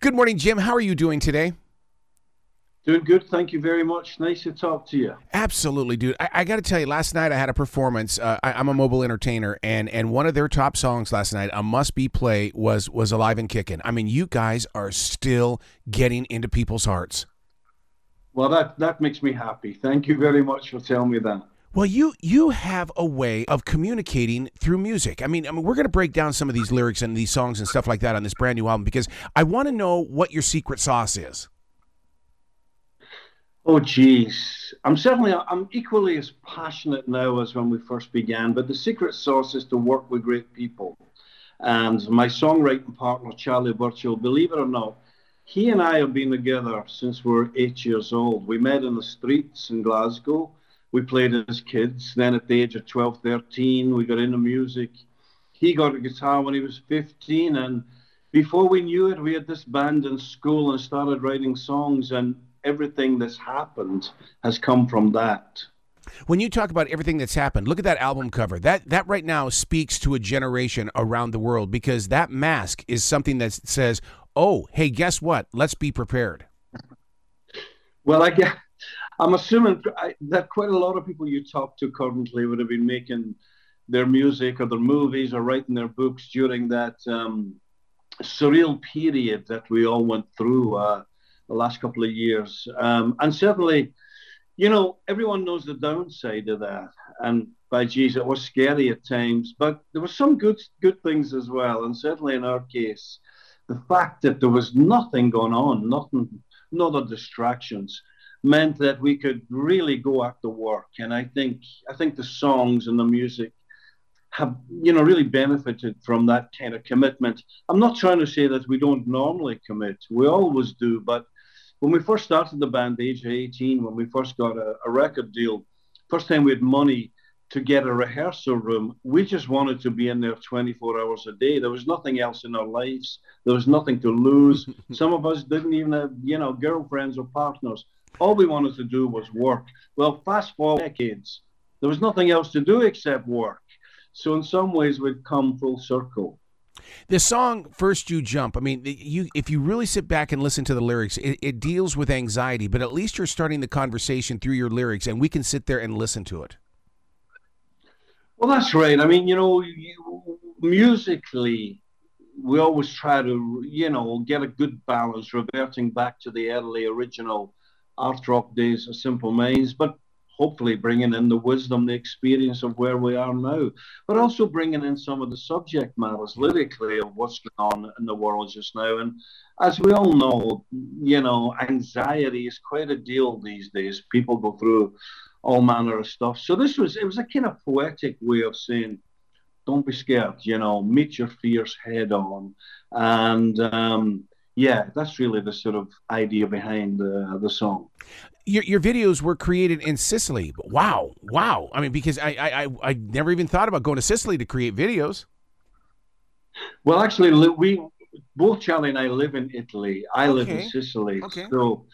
Good morning, Jim. How are you doing today? Doing good. Thank you very much. Nice to talk to you. Absolutely, dude. I, I got to tell you, last night I had a performance. Uh, I, am a mobile entertainer, and and one of their top songs last night, a must be play, was was "Alive and Kicking." I mean, you guys are still getting into people's hearts. Well, that that makes me happy. Thank you very much for telling me that. Well, you you have a way of communicating through music. I mean, I mean, we're going to break down some of these lyrics and these songs and stuff like that on this brand new album because I want to know what your secret sauce is. Oh, geez. I'm certainly, I'm equally as passionate now as when we first began, but the secret sauce is to work with great people. And my songwriting partner, Charlie Burchill, believe it or not, he and I have been together since we're eight years old. We met in the streets in Glasgow. We played as kids. Then at the age of 12, 13, we got into music. He got a guitar when he was 15. And before we knew it, we had this band in school and started writing songs. And everything that's happened has come from that. When you talk about everything that's happened, look at that album cover. That that right now speaks to a generation around the world because that mask is something that says, "Oh, hey, guess what? Let's be prepared." Well, I guess, I'm assuming that quite a lot of people you talk to currently would have been making their music or their movies or writing their books during that um, surreal period that we all went through. Uh, the last couple of years. Um, and certainly, you know, everyone knows the downside of that. And by geez, it was scary at times, but there were some good good things as well. And certainly in our case, the fact that there was nothing going on, nothing, no other distractions, meant that we could really go after work. And I think I think the songs and the music have you know really benefited from that kind of commitment. I'm not trying to say that we don't normally commit. We always do, but when we first started the band, the age of 18, when we first got a, a record deal, first time we had money to get a rehearsal room, we just wanted to be in there 24 hours a day. There was nothing else in our lives. There was nothing to lose. Some of us didn't even have, you know, girlfriends or partners. All we wanted to do was work. Well, fast forward decades, there was nothing else to do except work. So in some ways, we'd come full circle. The song "First You Jump." I mean, you if you really sit back and listen to the lyrics, it, it, deals with anxiety, but at least you're starting the conversation through your lyrics, and we can sit there and listen to it. Well, that's right. I mean, you know, you, musically, we always try to, you know, get a good balance, reverting back to the early original art rock days Simple Minds, but hopefully bringing in the wisdom, the experience of where we are now, but also bringing in some of the subject matters lyrically of what's going on in the world just now. And as we all know, you know, anxiety is quite a deal these days. People go through all manner of stuff. So this was, it was a kind of poetic way of saying, don't be scared, you know, meet your fears head on. And, um, yeah, that's really the sort of idea behind the, the song your, your videos were created in Sicily. Wow, wow! I mean, because I, I I never even thought about going to Sicily to create videos. Well, actually, we both Charlie and I live in Italy. I live in Sicily, okay. so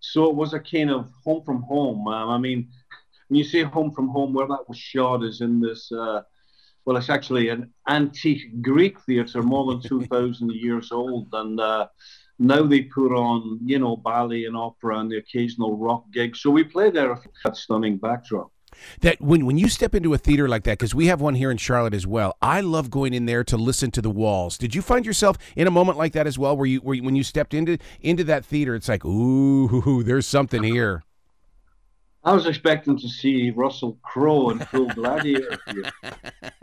so it was a kind of home from home. Um, I mean, when you say home from home, where that was shot is in this. Uh, well, it's actually an antique Greek theatre, more than two thousand years old, and. Uh, now they put on, you know, ballet and opera and the occasional rock gig. So we play there that stunning backdrop. That when when you step into a theater like that, because we have one here in Charlotte as well. I love going in there to listen to the walls. Did you find yourself in a moment like that as well, where you where you, when you stepped into into that theater, it's like, ooh, there's something here. I was expecting to see Russell Crowe in full gladiator.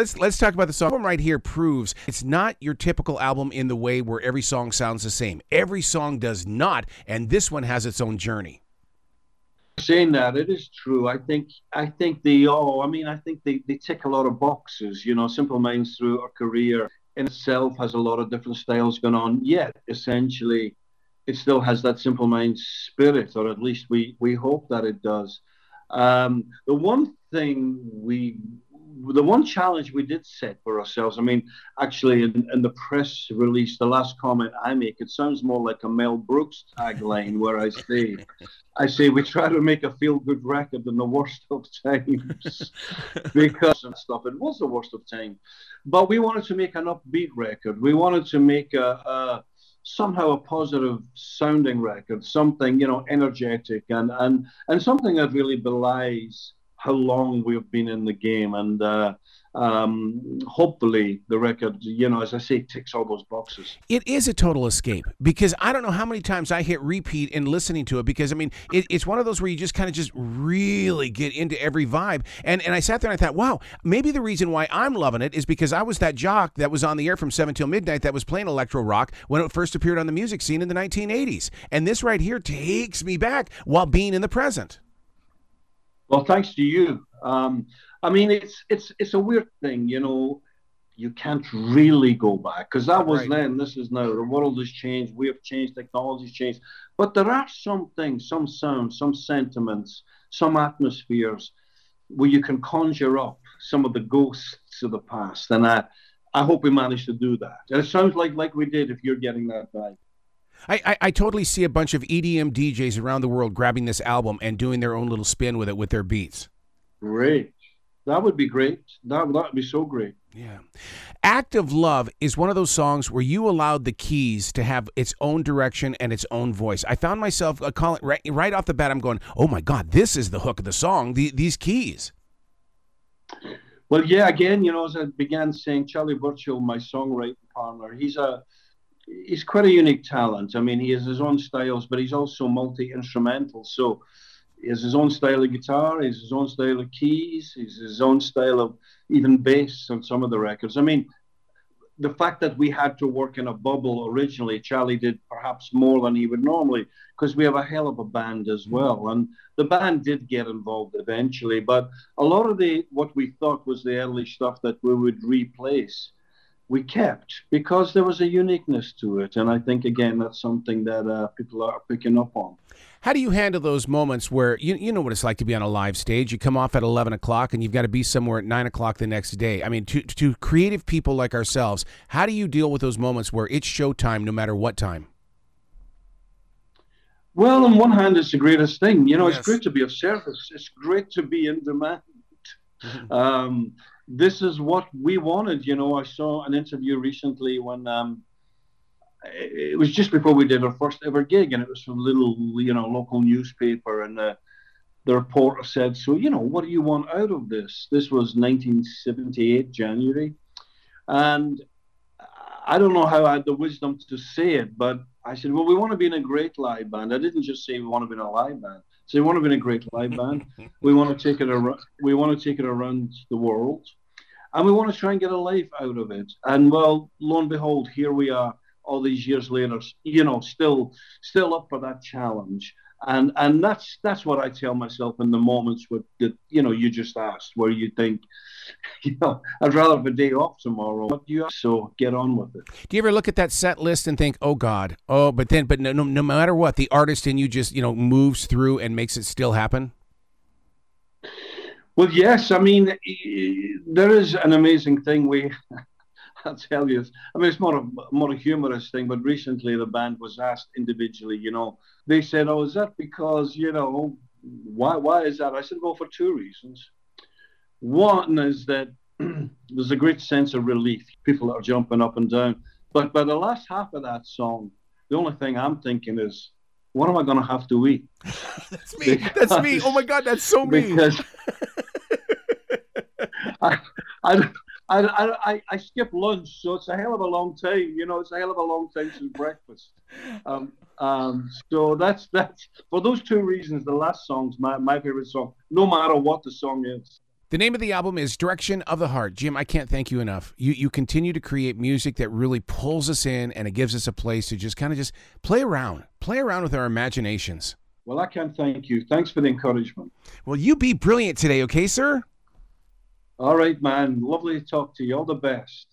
let's let's talk about the song right here proves it's not your typical album in the way where every song sounds the same. Every song does not, and this one has its own journey. Saying that, it is true. I think I think they all I mean I think they, they tick a lot of boxes, you know, Simple Minds through a career in itself has a lot of different styles going on, yet essentially it still has that Simple Minds spirit, or at least we we hope that it does. Um, the one thing we the one challenge we did set for ourselves, I mean, actually, in, in, the press release, the last comment I make, it sounds more like a Mel Brooks tagline where I say, I say, we try to make a feel good record in the worst of times because and stuff. It was the worst of time. But we wanted to make an upbeat record. We wanted to make a, a somehow a positive sounding record, something, you know, energetic and, and, and something that really belies how long we've been in the game. And uh, um, hopefully the record, you know, as I say, ticks all those boxes. It is a total escape because I don't know how many times I hit repeat in listening to it because I mean it, it's one of those where you just kind of just really get into every vibe. And and I sat there and I thought, wow, maybe the reason why I'm loving it is because I was that jock that was on the air from seven till midnight that was playing electro rock when it first appeared on the music scene in the 1980s. And this right here takes me back while being in the present. Well, thanks to you. Um, I mean, it's it's it's a weird thing, you know. You can't really go back because that was right. then. This is now. The world has changed. We have changed. Technology's changed. But there are some things, some sounds, some sentiments, some atmospheres where you can conjure up some of the ghosts of the past. And I, I hope we managed to do that. And it sounds like like we did. If you're getting that back. I, I, I, totally see a bunch of EDM DJs around the world grabbing this album and doing their own little spin with it with their beats. Great. That would be great. That, that would be so great. Yeah. Act of Love is one of those songs where you allowed the keys to have its own direction and its own voice. I found myself uh, calling right, right off the bat, I'm going, oh my God, this is the hook of the song, the, these keys. Well, yeah, again, you know, as I began saying, Charlie Burchill, my songwriting partner, he's a he's quite a unique talent. I mean, he has his own styles, but he's also multi instrumental. So he has his own style of guitar, he has his own style of keys, he's his own style of even bass on some of the records. I mean, the fact that we had to work in a bubble originally, Charlie did perhaps more than he would normally because we have a hell of a band as well. And the band did get involved eventually, but a lot of the what we thought was the early stuff that we would replace we kept because there was a uniqueness to it. And I think, again, that's something that uh, people are picking up on. How do you handle those moments where you, you know what it's like to be on a live stage? You come off at 11 o'clock and you've got to be somewhere at 9 o'clock the next day. I mean, to, to creative people like ourselves, how do you deal with those moments where it's showtime no matter what time? Well, on one hand, it's the greatest thing. You know, yes. it's great to be of service. It's great to be in demand. um, this is what we wanted. You know, I saw an interview recently when um, it was just before we did our first ever gig, and it was from a little, you know, local newspaper, and uh, the reporter said, "So, you know, what do you want out of this?" This was 1978 January, and I don't know how I had the wisdom to say it, but I said, "Well, we want to be in a great live band." I didn't just say we want to be in a live band. So we want to be in a great live band. we want to take it around. We want to take it around the world and we want to try and get a life out of it. And well, lo and behold, here we are, all these years later, you know, still, still up for that challenge. And and that's that's what I tell myself in the moments with that you know you just asked, where you think, you know, I'd rather have a day off tomorrow. But you so get on with it. Do you ever look at that set list and think, oh God, oh, but then, but no, no, no matter what, the artist in you just you know moves through and makes it still happen. Well, yes. I mean, there is an amazing thing. We, I'll tell you. I mean, it's more a more a humorous thing. But recently, the band was asked individually. You know, they said, "Oh, is that because you know why? Why is that?" I said, "Well, for two reasons. One is that there's a great sense of relief. People are jumping up and down. But by the last half of that song, the only thing I'm thinking is, what am I going to have to eat? that's me. Because, that's me. Oh my God, that's so me. Because I, I, I, I, I skip lunch, so it's a hell of a long time. You know, it's a hell of a long time since breakfast. Um, um, so that's that's for those two reasons. The last song's my, my favorite song, no matter what the song is. The name of the album is Direction of the Heart. Jim, I can't thank you enough. You you continue to create music that really pulls us in and it gives us a place to just kind of just play around, play around with our imaginations. Well, I can't thank you. Thanks for the encouragement. Well, you be brilliant today, okay, sir? All right, man. Lovely to talk to you. All the best.